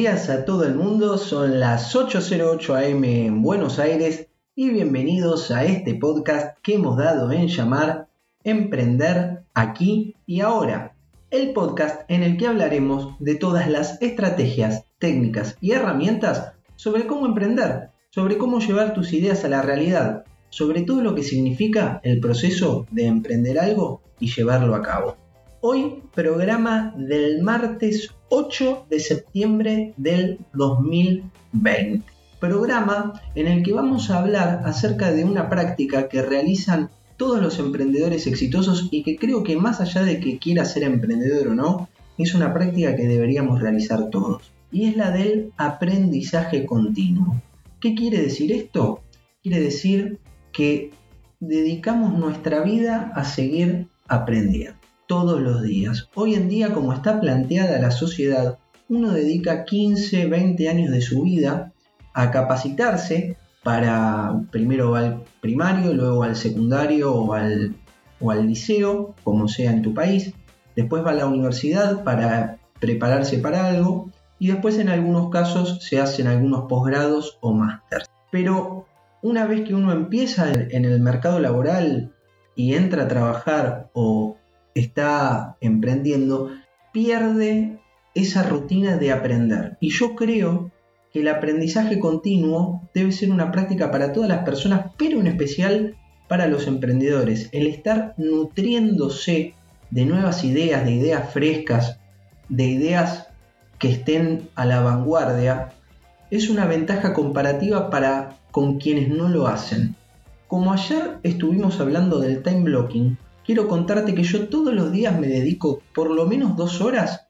días a todo el mundo, son las 8.08 am en Buenos Aires y bienvenidos a este podcast que hemos dado en llamar Emprender aquí y ahora. El podcast en el que hablaremos de todas las estrategias, técnicas y herramientas sobre cómo emprender, sobre cómo llevar tus ideas a la realidad, sobre todo lo que significa el proceso de emprender algo y llevarlo a cabo. Hoy programa del martes 8 de septiembre del 2020. Programa en el que vamos a hablar acerca de una práctica que realizan todos los emprendedores exitosos y que creo que más allá de que quiera ser emprendedor o no, es una práctica que deberíamos realizar todos. Y es la del aprendizaje continuo. ¿Qué quiere decir esto? Quiere decir que dedicamos nuestra vida a seguir aprendiendo todos los días. Hoy en día, como está planteada la sociedad, uno dedica 15, 20 años de su vida a capacitarse para primero al primario, luego al secundario o al, liceo, como sea en tu país, después va a la universidad para prepararse para algo y después en algunos casos se hacen algunos posgrados o máster. Pero una vez que uno empieza en el mercado laboral y entra a trabajar o está emprendiendo, pierde esa rutina de aprender. Y yo creo que el aprendizaje continuo debe ser una práctica para todas las personas, pero en especial para los emprendedores. El estar nutriéndose de nuevas ideas, de ideas frescas, de ideas que estén a la vanguardia, es una ventaja comparativa para con quienes no lo hacen. Como ayer estuvimos hablando del time blocking, quiero contarte que yo todos los días me dedico por lo menos dos horas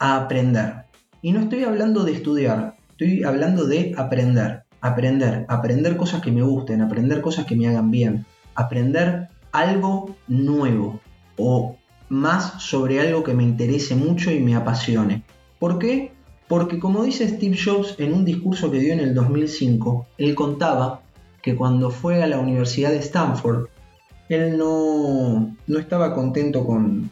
a aprender. Y no estoy hablando de estudiar, estoy hablando de aprender. Aprender, aprender cosas que me gusten, aprender cosas que me hagan bien, aprender algo nuevo o más sobre algo que me interese mucho y me apasione. ¿Por qué? Porque como dice Steve Jobs en un discurso que dio en el 2005, él contaba que cuando fue a la Universidad de Stanford él no, estaba contento con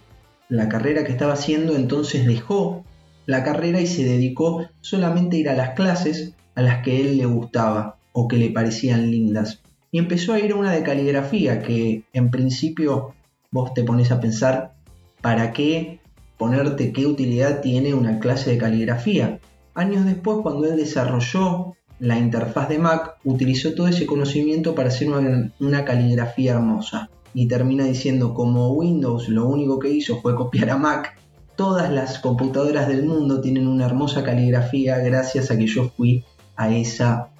la carrera que estaba haciendo, entonces dejó la carrera y se dedicó solamente a ir a las clases a las que él le gustaba o que le parecían lindas. Y empezó a ir a una de caligrafía que en principio vos te pones a pensar, ¿para qué ponerte qué utilidad tiene una clase de caligrafía? Años después, cuando él desarrolló la interfaz de Mac utilizó todo ese conocimiento para hacer una, caligrafía hermosa. Y termina diciendo, como Windows lo único que hizo fue copiar a Mac, todas las computadoras del mundo tienen una hermosa caligrafía gracias a que yo fui a esa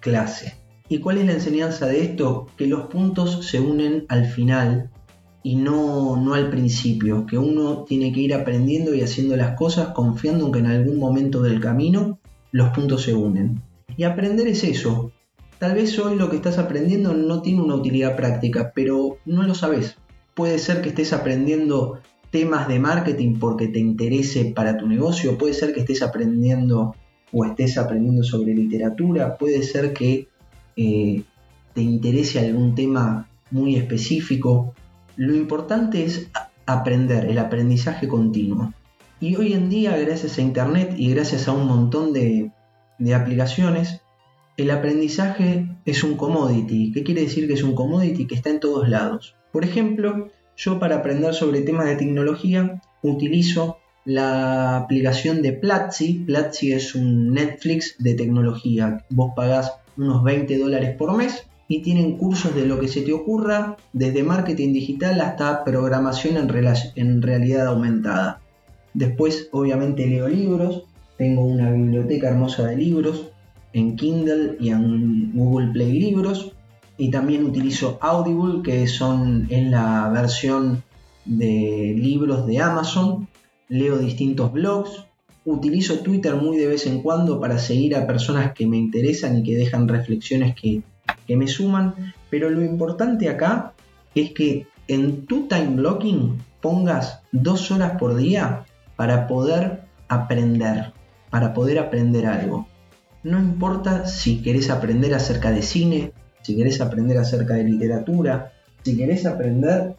clase. ¿Y cuál es la enseñanza de esto? Que los puntos se unen al final y no, no al principio, que uno tiene que ir aprendiendo y haciendo las cosas confiando en que en algún momento del camino los puntos se unen. Y aprender es eso. Tal vez hoy lo que estás aprendiendo no tiene una utilidad práctica, pero no lo sabes. Puede ser que estés aprendiendo temas de marketing porque te interese para tu negocio, puede ser que estés aprendiendo o estés aprendiendo sobre literatura, puede ser que eh, te interese algún tema muy específico. Lo importante es aprender, el aprendizaje continuo. Y hoy en día, gracias a Internet y gracias a un montón de de aplicaciones, el aprendizaje es un commodity. ¿Qué quiere decir que es un commodity? Que está en todos lados. Por ejemplo, yo para aprender sobre temas de tecnología utilizo la aplicación de Platzi. Platzi es un Netflix de tecnología. Vos pagás unos 20 dólares por mes y tienen cursos de lo que se te ocurra, desde marketing digital hasta programación en, en realidad aumentada. Después, obviamente, leo libros, tengo una biblioteca hermosa de libros en Kindle y en Google Play Libros. Y también utilizo Audible, que son en la versión de libros de Amazon. Leo distintos blogs. Utilizo Twitter muy de vez en cuando para seguir a personas que me interesan y que dejan reflexiones que, que me suman. Pero lo importante acá es que en tu time blocking pongas dos horas por día para poder aprender para poder aprender algo. No importa si querés aprender acerca de cine, si querés aprender acerca de literatura, si querés aprender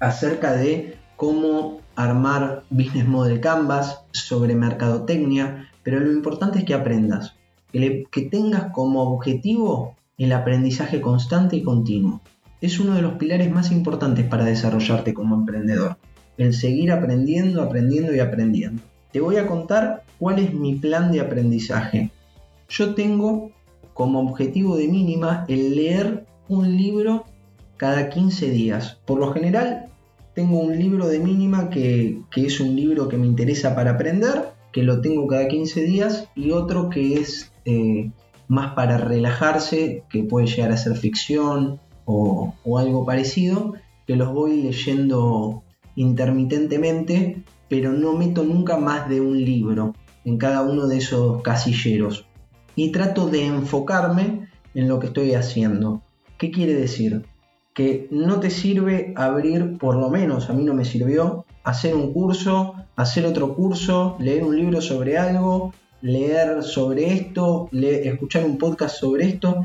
acerca de cómo armar business model canvas, sobre mercadotecnia, pero lo importante es que aprendas, que, que tengas como objetivo el aprendizaje constante y continuo. Es uno de los pilares más importantes para desarrollarte como emprendedor, el seguir aprendiendo, aprendiendo y aprendiendo. Te voy a contar cuál es mi plan de aprendizaje. Yo tengo como objetivo de mínima el leer un libro cada 15 días. Por lo general, tengo un libro de mínima que, es un libro que me interesa para aprender, que lo tengo cada 15 días, y otro que es eh, más para relajarse, que puede llegar a ser ficción o, o algo parecido, que los voy leyendo intermitentemente, pero no meto nunca más de un libro en cada uno de esos casilleros. Y trato de enfocarme en lo que estoy haciendo. ¿Qué quiere decir? Que no te sirve abrir, por lo menos a mí no me sirvió, hacer un curso, hacer otro curso, leer un libro sobre algo, leer sobre esto, escuchar un podcast sobre esto.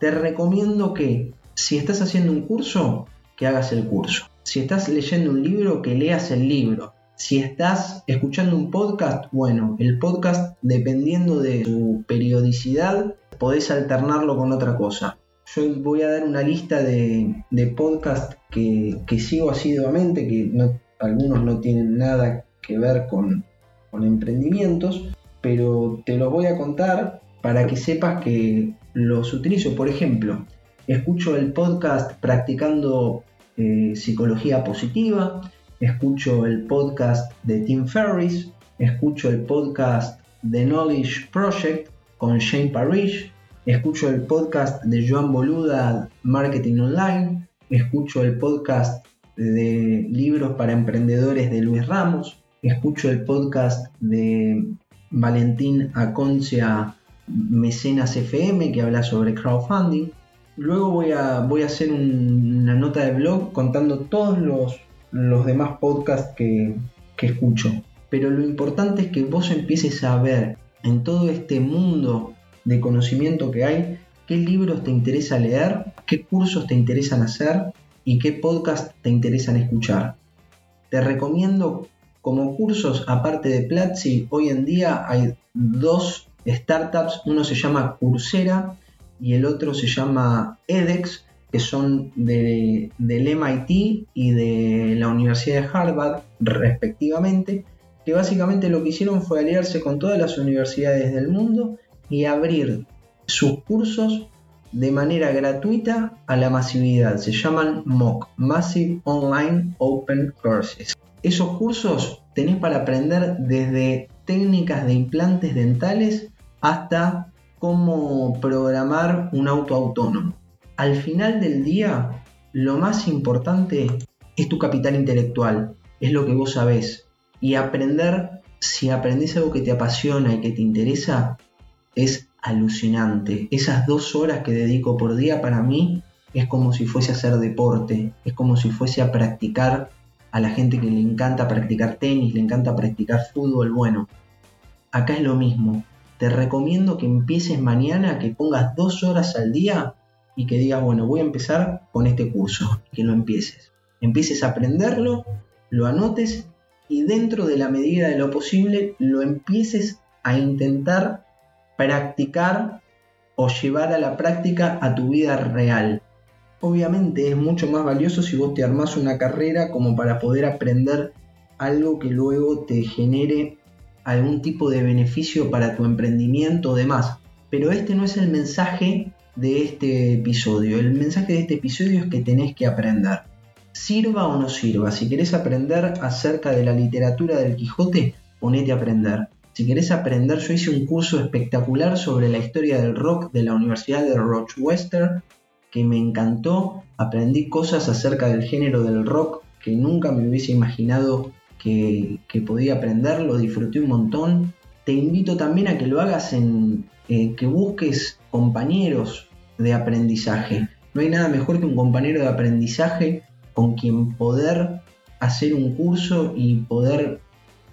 Te recomiendo que si estás haciendo un curso, que hagas el curso. Si estás leyendo un libro, que leas el libro. Si estás escuchando un podcast, bueno, el podcast, dependiendo de su periodicidad, podés alternarlo con otra cosa. Yo voy a dar una lista de, podcasts que, sigo asiduamente, que algunos no tienen nada que ver con, emprendimientos, pero te los voy a contar para que sepas que los utilizo. Por ejemplo, escucho el podcast practicando eh, psicología positiva, escucho el podcast de Tim Ferriss, escucho el podcast The Knowledge Project con Shane Parrish, escucho el podcast de Joan Boluda, Marketing Online, escucho el podcast de Libros para Emprendedores de Luis Ramos, escucho el podcast de Valentín Aconcia, Mecenas FM, que habla sobre crowdfunding. Luego voy a, voy a hacer una nota de blog contando todos los, los demás podcasts que, que escucho. Pero lo importante es que vos empieces a ver en todo este mundo de conocimiento que hay, qué libros te interesa leer, qué cursos te interesan hacer y qué podcasts te interesan escuchar. Te recomiendo como cursos, aparte de Platzi, hoy en día hay dos startups, uno se llama Coursera y el otro se llama edX, que son del MIT y de la Universidad de Harvard, respectivamente, que básicamente lo que hicieron fue aliarse con todas las universidades del mundo y abrir sus cursos de manera gratuita a la masividad. Se llaman MOOC, Massive Online Open Courses. Esos cursos tenés para aprender desde técnicas de implantes dentales hasta cómo programar un auto autónomo. Al final del día, lo más importante es tu capital intelectual, es lo que vos sabés. Y aprender, si aprendés algo que te apasiona y que te interesa, es alucinante. Esas dos horas que dedico por día para mí es como si fuese a hacer deporte, es como si fuese a practicar a la gente que le encanta practicar tenis, le encanta practicar fútbol. Bueno, acá es lo mismo. Te recomiendo que empieces mañana, que pongas dos horas al día y que digas, bueno, voy a empezar con este curso, que lo empieces. Empieces a aprenderlo, lo anotes y dentro de la medida de lo posible lo empieces a intentar practicar o llevar a la práctica a tu vida real. Obviamente es mucho más valioso si vos te armás una carrera como para poder aprender algo que luego te genere algún tipo de beneficio para tu emprendimiento o demás. Pero este no es el mensaje de este episodio. El mensaje de este episodio es que tenés que aprender. Sirva o no sirva, si querés aprender acerca de la literatura del Quijote, ponete a aprender. Si querés aprender, yo hice un curso espectacular sobre la historia del rock de la Universidad de Rochester, que me encantó. Aprendí cosas acerca del género del rock que nunca me hubiese imaginado que, podía aprender, lo disfruté un montón. Te invito también a que lo hagas en eh, que busques compañeros de aprendizaje. No hay nada mejor que un compañero de aprendizaje con quien poder hacer un curso y poder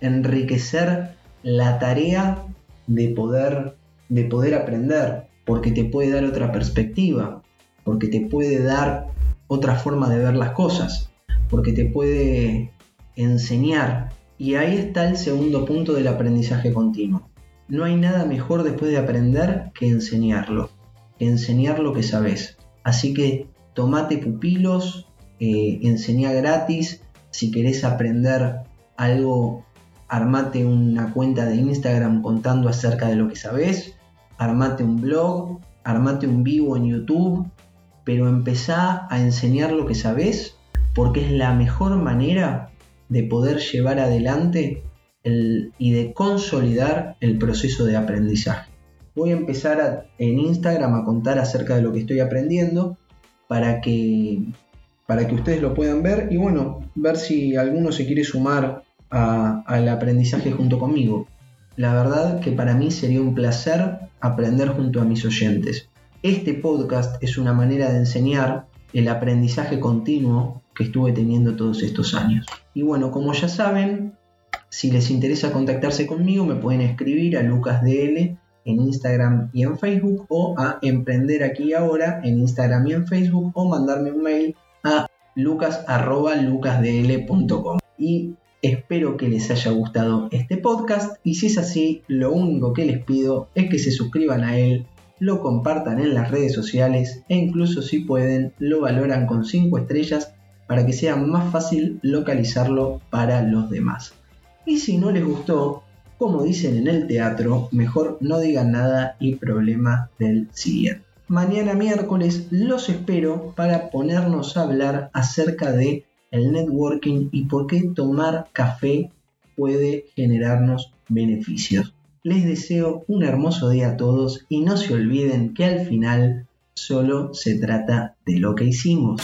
enriquecer la tarea de poder, de poder aprender, porque te puede dar otra perspectiva, porque te puede dar otra forma de ver las cosas, porque te puede enseñar. Y ahí está el segundo punto del aprendizaje continuo. No hay nada mejor después de aprender que enseñarlo, que enseñar lo que sabes. Así que tomate pupilos, eh, enseña gratis, si querés aprender algo, armate una cuenta de Instagram contando acerca de lo que sabes, armate un blog, armate un vivo en YouTube, pero empezá a enseñar lo que sabes porque es la mejor manera de poder llevar adelante y de consolidar el proceso de aprendizaje. Voy a empezar en Instagram a contar acerca de lo que estoy aprendiendo para que, para que ustedes lo puedan ver y bueno, ver si alguno se quiere sumar al aprendizaje junto conmigo. La verdad que para mí sería un placer aprender junto a mis oyentes. Este podcast es una manera de enseñar el aprendizaje continuo que estuve teniendo todos estos años. Y bueno, como ya saben, si les interesa contactarse conmigo, me pueden escribir a lucasdl en Instagram y en Facebook o a Emprender aquí ahora en Instagram y en Facebook o mandarme un mail a lucas.lucasdl.com. Y espero que les haya gustado este podcast y si es así, lo único que les pido es que se suscriban a él, lo compartan en las redes sociales e incluso si pueden lo valoran con 5 estrellas para que sea más fácil localizarlo para los demás. Y si no les gustó, como dicen en el teatro, mejor no digan nada y problema del siguiente. Mañana miércoles los espero para ponernos a hablar acerca de el networking y por qué tomar café puede generarnos beneficios. Les deseo un hermoso día a todos y no se olviden que al final solo se trata de lo que hicimos.